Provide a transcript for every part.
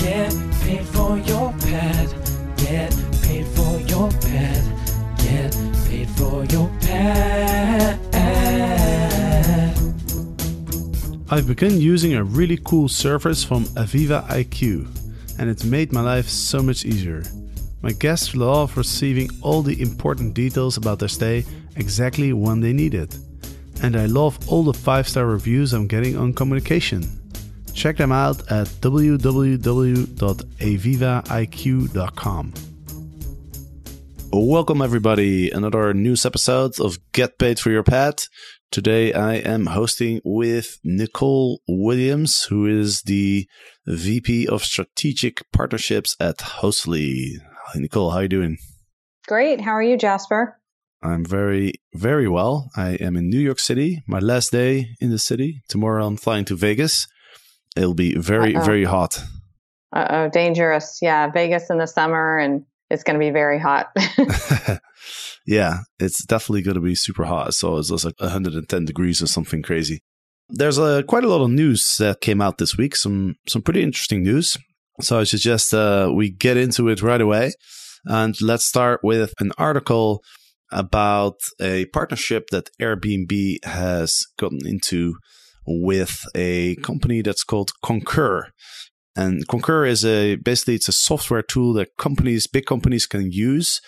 Get paid for your pad. Get paid for your pad. Get paid for your pad. I've begun using a really cool service from Aviva IQ, and it's made my life so much easier. My guests love receiving all the important details about their stay exactly when they need it. And I love all the 5 star reviews I'm getting on communication. Check them out at www.avivaiq.com. Welcome, everybody. Another news episode of Get Paid for Your Pad. Today I am hosting with Nicole Williams, who is the VP of Strategic Partnerships at Hostfully. Hi, Nicole. How are you doing? Great. How are you, Jasper? I'm very, very well. I am in New York City, my last day in the city. Tomorrow I'm flying to Vegas. It'll be very, Uh-oh. very hot. Uh oh, dangerous. Yeah, Vegas in the summer, and it's going to be very hot. yeah, it's definitely going to be super hot. So it's like 110 degrees or something crazy. There's a, quite a lot of news that came out this week. Some some pretty interesting news. So I suggest uh, we get into it right away. And let's start with an article about a partnership that Airbnb has gotten into with a company that's called Concur. And Concur is a basically it's a software tool that companies, big companies can use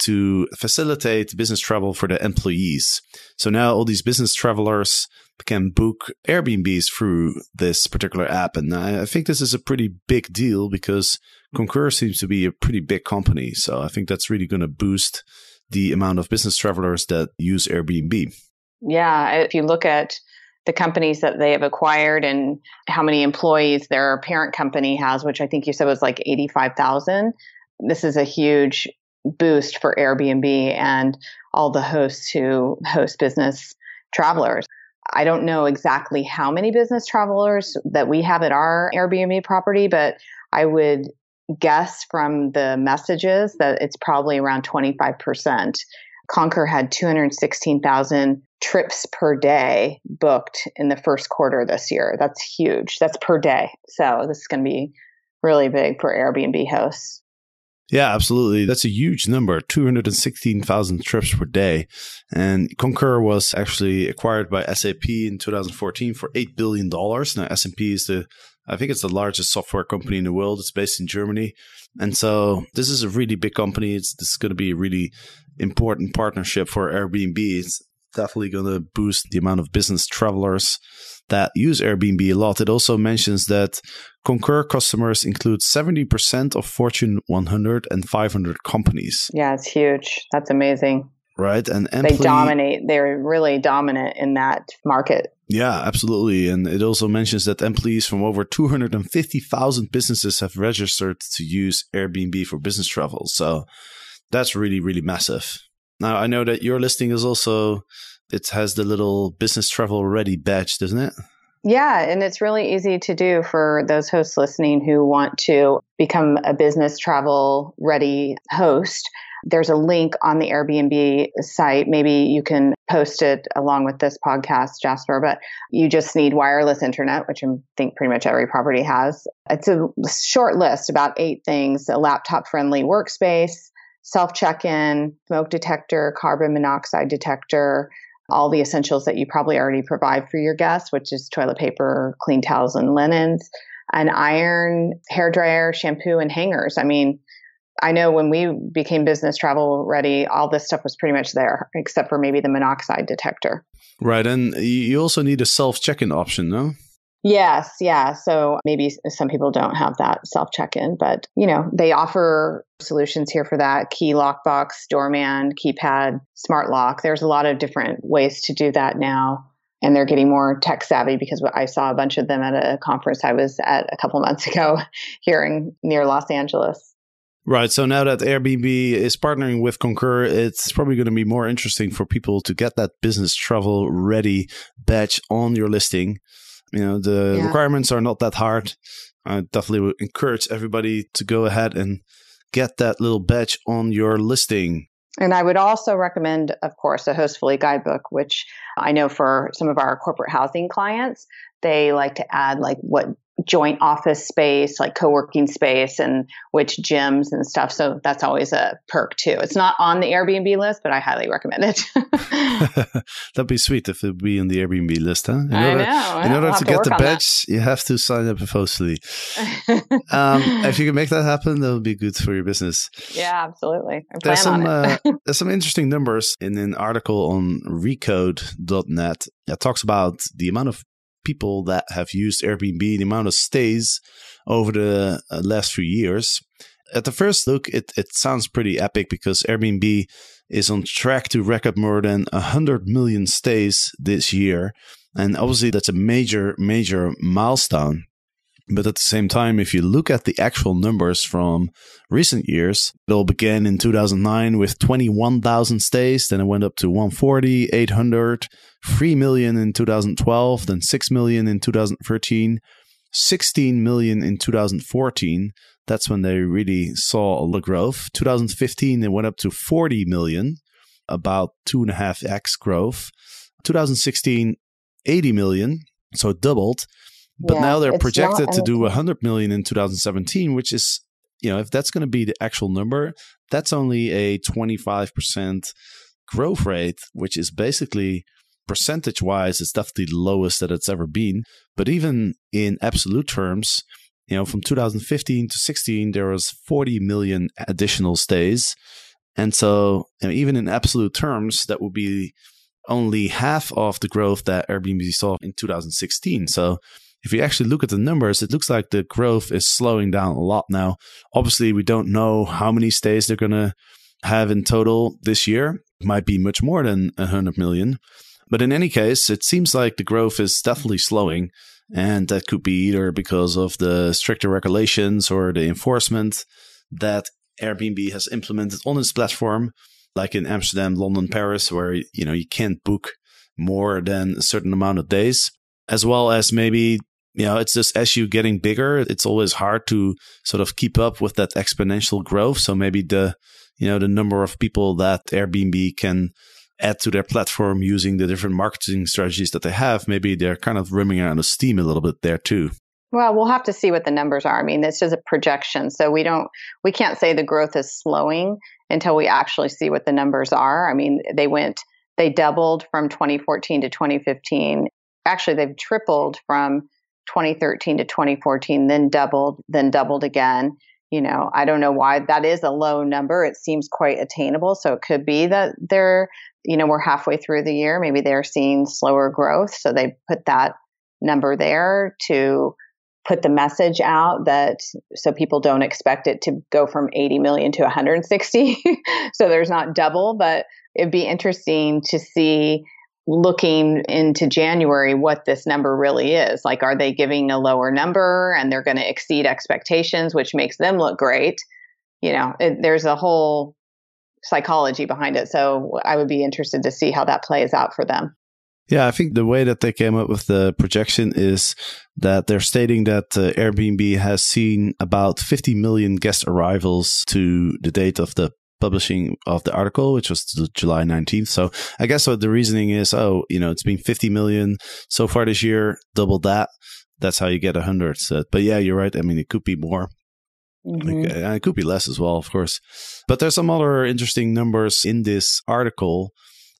to facilitate business travel for their employees. So now all these business travelers can book Airbnbs through this particular app. And I I think this is a pretty big deal because Concur seems to be a pretty big company. So I think that's really going to boost the amount of business travelers that use Airbnb. yeah, if you look at the companies that they have acquired and how many employees their parent company has, which I think you said was like 85,000, this is a huge boost for Airbnb and all the hosts who host business travelers. I don't know exactly how many business travelers that we have at our Airbnb property, but I would guess from the messages that it's probably around 25%. Concur had 216,000 trips per day booked in the first quarter this year. That's huge. That's per day. So this is going to be really big for Airbnb hosts. Yeah, absolutely. That's a huge number 216,000 trips per day. And Concur was actually acquired by SAP in 2014 for $8 billion. Now, SAP is the, I think it's the largest software company in the world. It's based in Germany. And so this is a really big company. It's this is going to be a really important partnership for Airbnb. It's definitely going to boost the amount of business travelers that use Airbnb a lot. It also mentions that Concur customers include 70% of Fortune 100 and 500 companies, Yeah, it's huge. That's amazing. right? And They dominate. They're really dominant in that market. Yeah, absolutely. And it also mentions that employees from over 250,000 businesses have registered to use Airbnb for business travel. So that's really, really massive. Now, I know that your listing is also, it has the little business travel ready badge, doesn't it? Yeah, and it's really easy to do for those hosts listening who want to become a business travel ready host. There's a link on the Airbnb site. Maybe you can post it along with this podcast, Jasper, but you just need wireless internet, which I think pretty much every property has. It's a short list, about eight things a laptop friendly workspace, self check in, smoke detector, carbon monoxide detector, all the essentials that you probably already provide for your guests, which is toilet paper, clean towels, and linens, an iron, hair dryer, shampoo, and hangers. I mean, I know when we became business travel ready, all this stuff was pretty much there, except for maybe the monoxide detector. Right. And you also need a self check in option, no? Yes, yeah. So maybe some people don't have that self check in, but you know, they offer solutions here for that key lockbox, doorman, keypad, smart lock. There's a lot of different ways to do that now. and they're getting more tech savvy because I saw a bunch of them at a conference I was at a couple months ago here in near Los Angeles. Right. So now that Airbnb is partnering with Concur, it's probably going to be more interesting for people to get that business travel ready badge on your listing. You know, the yeah. requirements are not that hard. I definitely would encourage everybody to go ahead and get that little badge on your listing. And I would also recommend, of course, a Hostfully guidebook, which I know for some of our corporate housing clients, they like to add like what joint office space, like co-working space and which gyms and stuff. So that's always a perk too. It's not on the Airbnb list, but I highly recommend it. That'd be sweet if it would be on the Airbnb list, huh? In I order, know. In order to, to get the badge, you have to sign up with Hostfully. um, if you can make that happen, that would be good for your business. Yeah, absolutely. There's some, uh, there's some interesting numbers in an article on recode.net that talks about the amount of people that have used Airbnb, the amount of stays over the uh, last few years. At the first look, it, it sounds pretty epic because Airbnb is on track to record more than 100 million stays this year. And obviously, that's a major, major milestone. But at the same time, if you look at the actual numbers from recent years, it all began in 2009 with 21,000 stays, then it went up to 140, 800, 3 million in 2012, then 6 million in 2013, 16 million in 2014. That's when they really saw a growth. 2015, it went up to 40 million, about two and a half X growth. 2016, 80 million, so doubled. But yeah, now they're projected to do 100 million in 2017, which is, you know, if that's going to be the actual number, that's only a 25% growth rate, which is basically percentage wise, it's definitely the lowest that it's ever been. But even in absolute terms, you know, from 2015 to 16, there was 40 million additional stays. And so, you know, even in absolute terms, that would be only half of the growth that Airbnb saw in 2016. So, if you actually look at the numbers, it looks like the growth is slowing down a lot now. Obviously, we don't know how many stays they're going to have in total this year. It might be much more than 100 million. But in any case, it seems like the growth is definitely slowing. And that could be either because of the stricter regulations or the enforcement that Airbnb has implemented on its platform, like in Amsterdam, London, Paris, where you know you can't book more than a certain amount of days, as well as maybe you know it's just as you getting bigger, it's always hard to sort of keep up with that exponential growth. So maybe the you know the number of people that Airbnb can add to their platform using the different marketing strategies that they have, maybe they're kind of running out of steam a little bit there too. Well, we'll have to see what the numbers are. I mean, it's just a projection. So we don't, we can't say the growth is slowing until we actually see what the numbers are. I mean, they went, they doubled from 2014 to 2015. Actually, they've tripled from 2013 to 2014, then doubled, then doubled again you know, I don't know why that is a low number. It seems quite attainable. So it could be that they're, you know, we're halfway through the year. Maybe they're seeing slower growth. So they put that number there to put the message out that so people don't expect it to go from 80 million to 160. so there's not double, but it'd be interesting to see looking into January what this number really is. Like, are they giving a lower number and they're going to exceed expectations, which makes them look great? You know, it, there's a whole psychology behind it. So I would be interested to see how that plays out for them. Yeah, I think the way that they came up with the projection is that they're stating that uh, Airbnb has seen about 50 million guest arrivals to the date of the publishing of the article, which was July 19th. So I guess what the reasoning is, oh, you know, it's been 50 million so far this year, double that. That's how you get 100. So, but yeah, you're right. I mean, it could be more. Mm-hmm. Like, it could be less as well, of course. But there's some other interesting numbers in this article.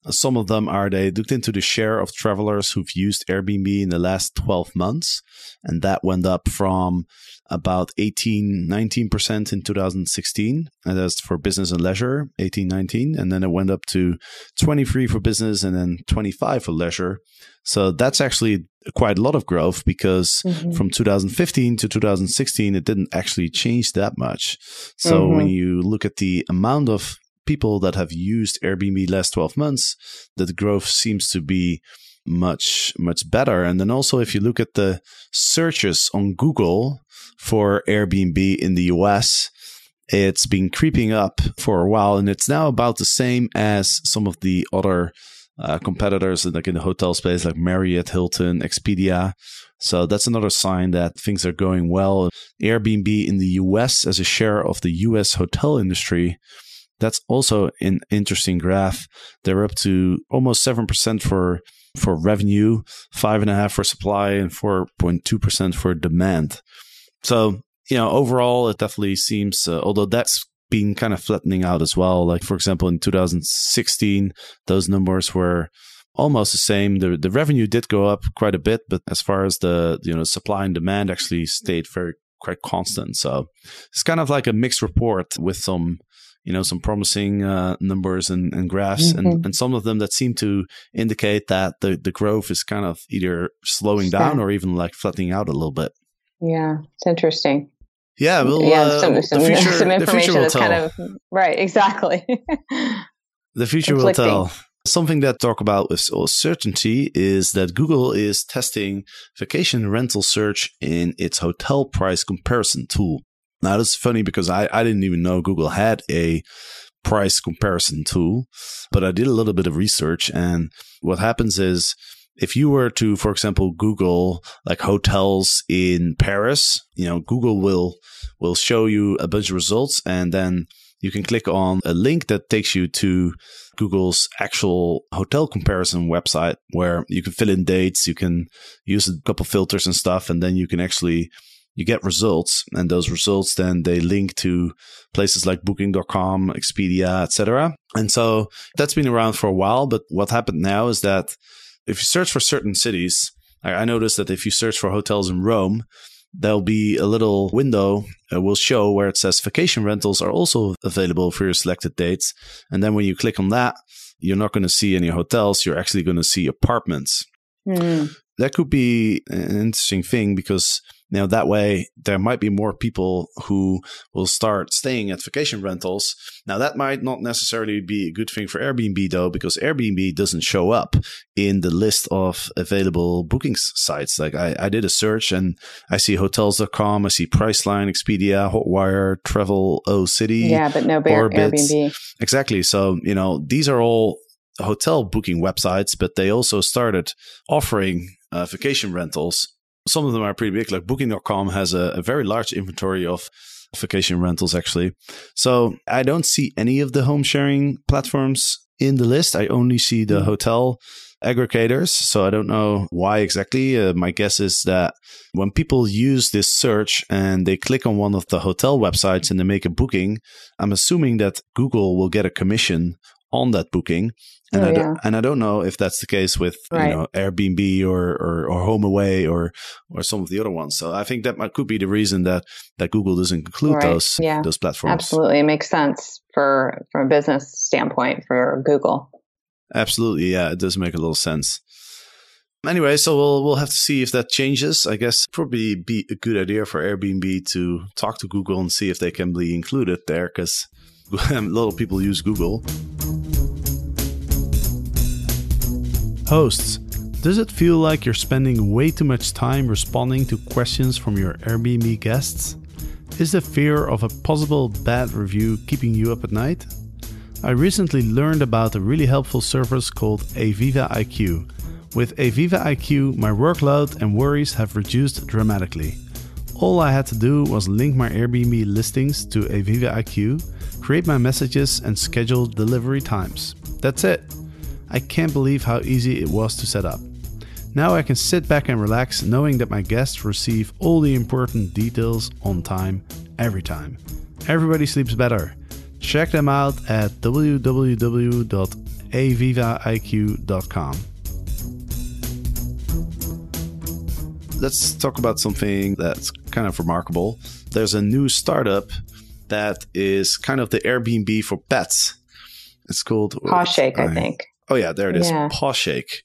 Some of them are they looked into the share of travelers who've used Airbnb in the last 12 months, and that went up from about 18, 19% in 2016. And that's for business and leisure, 18, 19. And then it went up to 23 for business and then 25 for leisure. So that's actually quite a lot of growth because mm-hmm. from 2015 to 2016, it didn't actually change that much. So mm-hmm. when you look at the amount of people that have used Airbnb last 12 months, that the growth seems to be much much better. And then also if you look at the searches on Google for Airbnb in the US, it's been creeping up for a while, and it's now about the same as some of the other uh, competitors, like in the hotel space, like Marriott, Hilton, Expedia. So that's another sign that things are going well. Airbnb in the US as a share of the US hotel industry. That's also an interesting graph. They're up to almost 7% for for revenue, five and a half for supply, and 4.2% for demand. So you know, overall, it definitely seems, uh, although that's been kind of flattening out as well. Like, for example, in 2016, those numbers were almost the same. The, the revenue did go up quite a bit, but as far as the, you know, supply and demand actually stayed very, quite constant. So it's kind of like a mixed report with some, you know, some promising uh, numbers and, and graphs, mm-hmm. and, and some of them that seem to indicate that the, the growth is kind of either slowing down or even like flattening out a little bit. Yeah, it's interesting. Yeah, well, yeah, uh, some, some, future, some information that's kind of right, exactly. the future will tell. Something that talk about with certainty is that Google is testing vacation rental search in its hotel price comparison tool. Now that's funny because I, I didn't even know Google had a price comparison tool, but I did a little bit of research and what happens is if you were to, for example, Google like hotels in Paris, you know, Google will will show you a bunch of results and then you can click on a link that takes you to Google's actual hotel comparison website where you can fill in dates, you can use a couple filters and stuff, and then you can actually you get results and those results then they link to places like booking.com expedia etc and so that's been around for a while but what happened now is that if you search for certain cities, I, noticed that if you search for hotels in Rome, there'll be a little window uh, will show where it says vacation rentals are also available for your selected dates. And then when you click on that, you're not going to see any hotels. You're actually going to see apartments. Mm. That could be an interesting thing because now that way there might be more people who will start staying at vacation rentals. Now that might not necessarily be a good thing for Airbnb though, because Airbnb doesn't show up in the list of available booking sites. Like I, I did a search and I see hotels.com, I see Priceline, Expedia, Hotwire, Travelocity. Yeah, but no Orbitz. Airbnb. Exactly. So, you know, these are all hotel booking websites, but they also started offering uh, vacation rentals some of them are pretty big. Like Booking.com has a, a very large inventory of vacation rentals, actually. So I don't see any of the home sharing platforms in the list. I only see the hmm. hotel aggregators. So I don't know why exactly. Uh, my guess is that when people use this search and they click on one of the hotel websites and they make a booking, I'm assuming that Google will get a commission on that booking. And, oh, I yeah. and I don't know if that's the case with right. you know Airbnb or, or, or HomeAway or or some of the other ones. So I think that might, could be the reason that that Google doesn't include right. those yeah. those platforms. Absolutely, it makes sense for from a business standpoint for Google. Absolutely, yeah, it does make a little sense. Anyway, so we'll we'll have to see if that changes. I guess probably be a good idea for Airbnb to talk to Google and see if they can be included there because a lot of people use Google. Hosts, does it feel like you're spending way too much time responding to questions from your Airbnb guests? Is the fear of a possible bad review keeping you up at night? I recently learned about a really helpful service called Aviva IQ. With Aviva IQ, my workload and worries have reduced dramatically. All I had to do was link my Airbnb listings to Aviva IQ, create my messages, and schedule delivery times. That's it. I can't believe how easy it was to set up. Now I can sit back and relax knowing that my guests receive all the important details on time, every time. Everybody sleeps better. Check them out at www.avivaiq.com. Let's talk about something that's kind of remarkable. There's a new startup that is kind of the Airbnb for pets. It's called Pawshake, I, I think. Oh yeah, there it is. Yeah. Pawshake.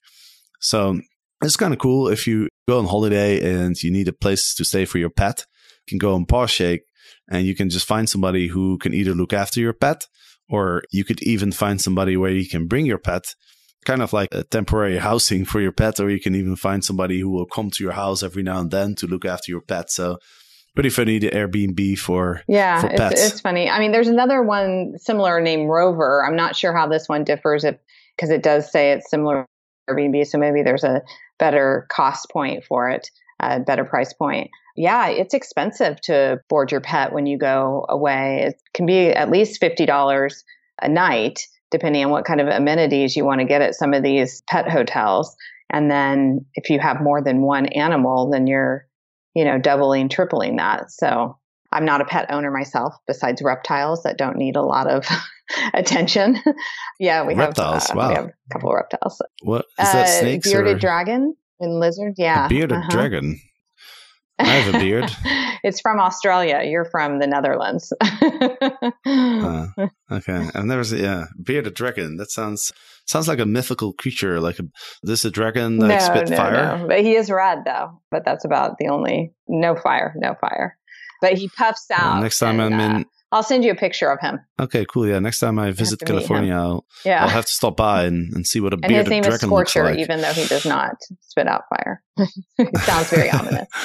So it's kind of cool if you go on holiday and you need a place to stay for your pet. You can go on Pawshake and you can just find somebody who can either look after your pet or you could even find somebody where you can bring your pet kind of like a temporary housing for your pet, or you can even find somebody who will come to your house every now and then to look after your pet. So pretty funny the Airbnb for yeah, for pets. It's, it's funny. I mean, there's another one similar named Rover. I'm not sure how this one differs if because it does say it's similar to Airbnb, so maybe there's a better cost point for it, a better price point. Yeah, it's expensive to board your pet when you go away. It can be at least fifty dollars a night, depending on what kind of amenities you want to get at some of these pet hotels. And then if you have more than one animal, then you're you know, doubling, tripling that. So I'm not a pet owner myself, besides reptiles that don't need a lot of attention. yeah, we reptiles. have, uh, wow. we have a couple of reptiles. What is that? Uh, snakes bearded or dragon and lizard. Yeah, a bearded uh-huh. dragon? I have a beard. it's from Australia. You're from the Netherlands. Uh, okay, I've never seen. Yeah, bearded dragon. That sounds sounds like a mythical creature. Like a this a dragon that no, spit no, fire. no. But he is red though. But that's about the only no fire, no fire. But he puffs out. next time and, I'm uh, in. I'll send you a picture of him. Okay, cool. Yeah, next time I visit him. California, I'll, Yeah. I'll have to stop by and, and see what a and his bearded name is dragon looks Scorcher, like. even though he does not spit out fire. it sounds very ominous.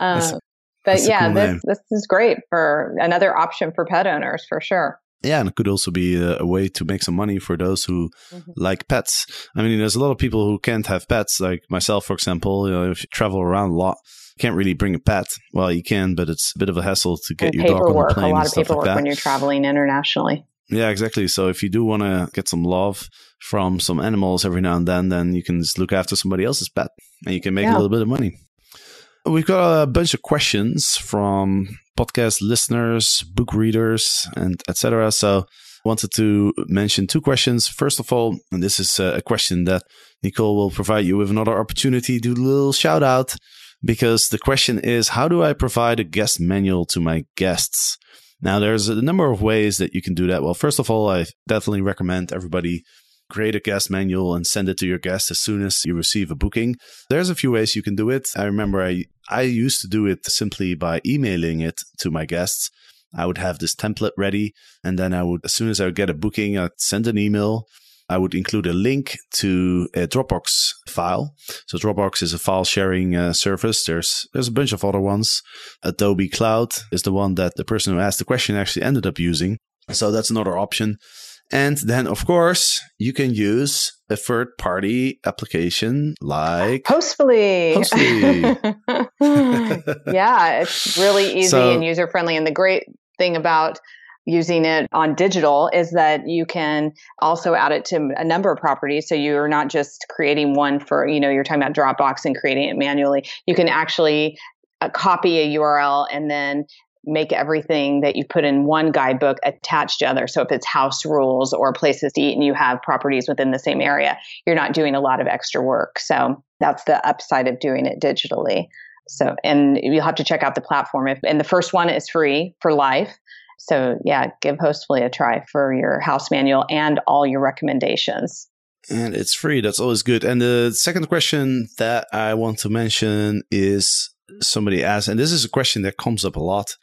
Uh, but yeah, cool this name. this is great for another option for pet owners for sure. Yeah, and it could also be a, a way to make some money for those who Mhm. like pets. I mean, there's a lot of people who can't have pets, like myself, for example. You know, if you travel around a lot, you can't really bring a pet. Well, you can, but it's a bit of a hassle to get And your dog on a plane lot and of stuff paperwork like when you're traveling internationally. Yeah, exactly. So if you do want to get some love from some animals every now and then, then you can just look after somebody else's pet and you can make a little bit of money. We've got a bunch of questions from podcast listeners, book readers, and etc. So wanted to mention two questions. First of all, and this is a question that Nicole will provide you with another opportunity to do a little shout out because the question is how do I provide a guest manual to my guests? Now, there's a number of ways that you can do that. Well, first of all, I definitely recommend everybody create a guest manual and send it to your guests as soon as you receive a booking. There's a few ways you can do it. I remember I, I used to do it simply by emailing it to my guests. I would have this template ready, and then I would, as soon as I would get a booking, I'd send an email. I would include a link to a Dropbox file. So Dropbox is a file sharing uh, service. There's there's a bunch of other ones. Adobe Cloud is the one that the person who asked the question actually ended up using. So that's another option. And then, of course, you can use a third party application like Hostfully. Hostfully. yeah, it's really easy So- and user friendly. And the great thing about using it on digital is that you can also add it to a number of properties. So you're not just creating one for, you know, you're talking about Dropbox and creating it manually. You can actually uh, copy a URL and then make everything that you put in one guidebook attached to other. So if it's house rules or places to eat and you have properties within the same area, you're not doing a lot of extra work. So that's the upside of doing it digitally. So, and you'll have to check out the platform. If, and the first one is free for life. So yeah, give Hostfully a try for your house manual and all your recommendations. And it's free. That's always good. And the second question that I want to mention is somebody asked, and this is a question that comes up a lot.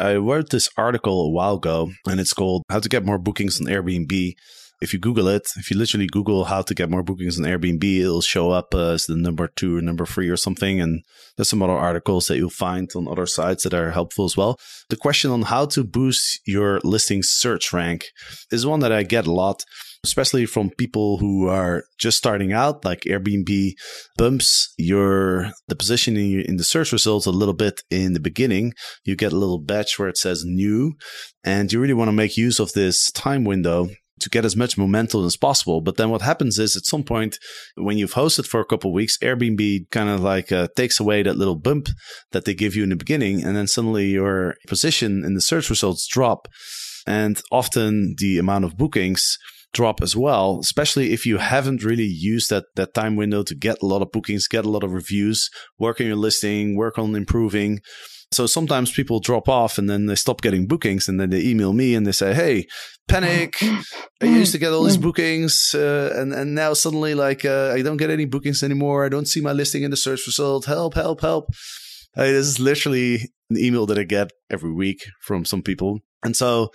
I wrote this article a while ago, and it's called How to Get More Bookings on Airbnb. If you Google it, if you literally Google how to get more bookings on Airbnb, it'll show up as the number two or number three or something. And there's some other articles that you'll find on other sites that are helpful as well. The question on how to boost your listing search rank is one that I get a lot especially from people who are just starting out, like Airbnb bumps your the position in, the search results a little bit in the beginning. You get a little badge where it says new, and you really want to make use of this time window to get as much momentum as possible. But then what happens is at some point when you've hosted for a couple weeks, Airbnb kind of like uh, takes away that little bump that they give you in the beginning, and then suddenly your position in the search results drop. And often the amount of bookings drop as well, especially if you haven't really used that that time window to get a lot of bookings, get a lot of reviews, work on your listing, work on improving. So sometimes people drop off and then they stop getting bookings and then they email me and they say, "Hey, panic! I used to get all these bookings uh, and and now suddenly like uh, I don't get any bookings anymore. I don't see my listing in the search result. Help! Help! Help!" Uh, this is literally an email that I get every week from some people, and so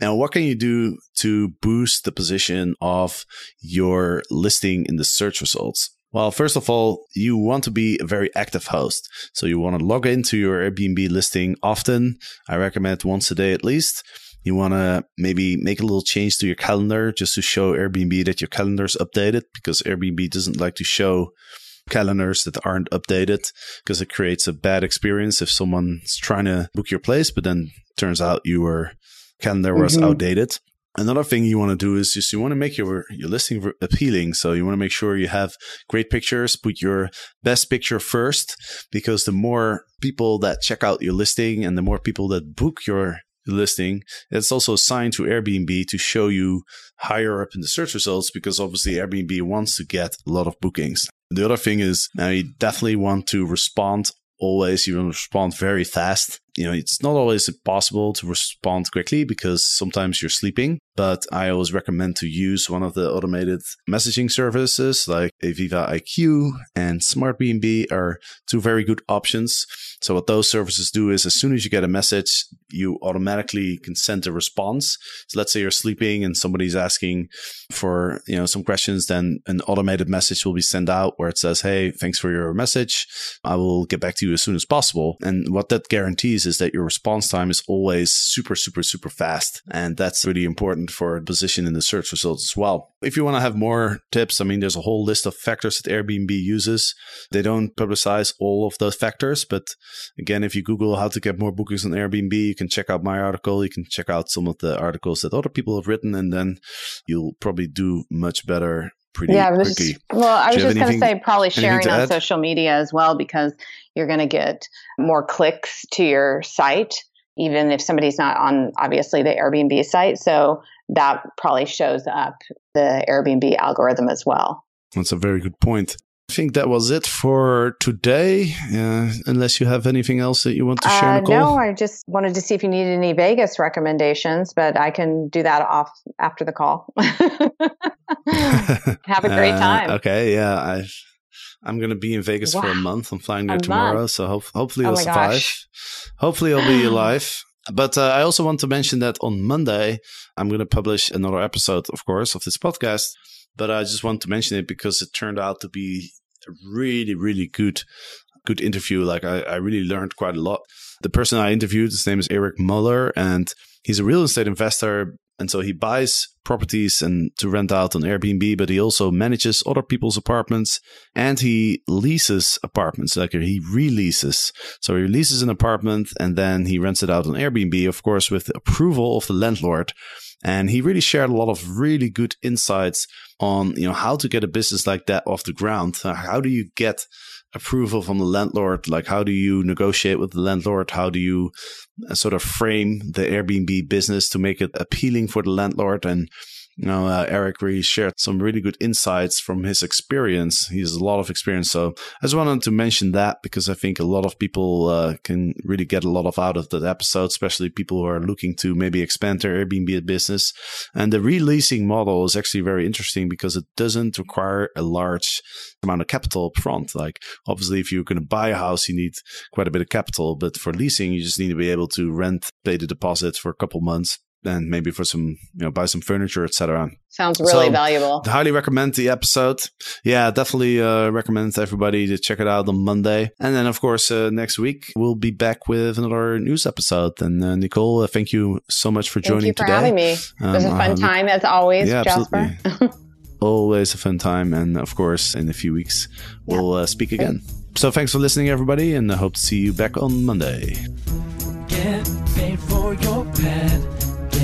Now, what can you do to boost the position of your listing in the search results? Well, first of all, you want to be a very active host. So you want to log into your Airbnb listing often. I recommend once a day at least. You want to maybe make a little change to your calendar just to show Airbnb that your calendar is updated because Airbnb doesn't like to show calendars that aren't updated because it creates a bad experience if someone's trying to book your place, but then turns out you calendar was Mhm. outdated. Another thing you want to do is just you want to make your your listing appealing. So you want to make sure you have great pictures. Put your best picture first because the more people that check out your listing and the more people that book your listing, it's also a sign to Airbnb to show you higher up in the search results because obviously Airbnb wants to get a lot of bookings. The other thing is now you definitely want to respond always. You want to respond very fast. You know, it's not always possible to respond quickly because sometimes you're sleeping, but I always recommend to use one of the automated messaging services like Aviva IQ and SmartBnB are two very good options. So what those services do is as soon as you get a message, you automatically can send a response. So let's say you're sleeping and somebody's asking for, you know, some questions, then an automated message will be sent out where it says, Hey, thanks for your message. I will get back to you as soon as possible. And what that guarantees is that your response time is always super, super, super fast. And that's really important for position in the search results as well. If you want to have more tips, I mean, there's a whole list of factors that Airbnb uses. They don't publicize all of those factors, but again, if you Google how to get more bookings on Airbnb, you can check out my article. You can check out some of the articles that other people have written, and then you'll probably do much better pretty yeah, I was quickly. just, well, I was just going to say probably sharing on add? social media as well because you're going to get more clicks to your site, even if somebody's not on obviously the Airbnb site. So that probably shows up the Airbnb algorithm as well. That's a very good point. I think that was it for today. Uh, unless you have anything else that you want to share, Uh, Nicole. no, I just wanted to see if you needed any Vegas recommendations, but I can do that off after the call. Have a great Uh, time. okay, yeah, I, I'm going to be in Vegas for a month. I'm flying there A tomorrow, month. so hope, hopefully Oh I'll my survive. gosh. Hopefully I'll be alive. But uh, I also want to mention that on Monday I'm going to publish another episode, of course, of this podcast. But I just want to mention it because it turned out to be a really, really good, good interview. Like I, I really learned quite a lot. The person I interviewed, his name is Eric Muller, and he's a real estate investor. And so he buys properties and to rent out on Airbnb, but he also manages other people's apartments and he leases apartments. Like he releases. So he leases an apartment and then he rents it out on Airbnb, of course, with the approval of the landlord. And he really shared a lot of really good insights on, you know, how to get a business like that off the ground. Uh, How do you get approval from the landlord? Like, how do you negotiate with the landlord? How do you uh, sort of frame the Airbnb business to make it appealing for the landlord? And you know, uh, Eric really shared some really good insights from his experience. He has a lot of experience. So I just wanted to mention that because I think a lot of people uh, can really get a lot of out of that episode, especially people who are looking to maybe expand their Airbnb business. And the releasing model is actually very interesting because it doesn't require a large amount of capital up front. Like obviously, if you're going to buy a house, you need quite a bit of capital, but for leasing, you just need to be able to rent, pay the deposit for a couple months. And maybe for some, you know, buy some furniture, etc. Sounds really So- valuable. Highly recommend the episode. Yeah, definitely uh, recommend everybody to check it out on Monday. And then, of course, uh, next week we'll be back with another news episode. And uh, Nicole, uh, thank you so much for Thank joining you for today. having me. It was a Um, fun uh, time as always, yeah, Jasper. Always a fun time. And of course, in a few weeks, we'll uh, speak again. So thanks for listening, everybody. And I hope to see you back on Monday.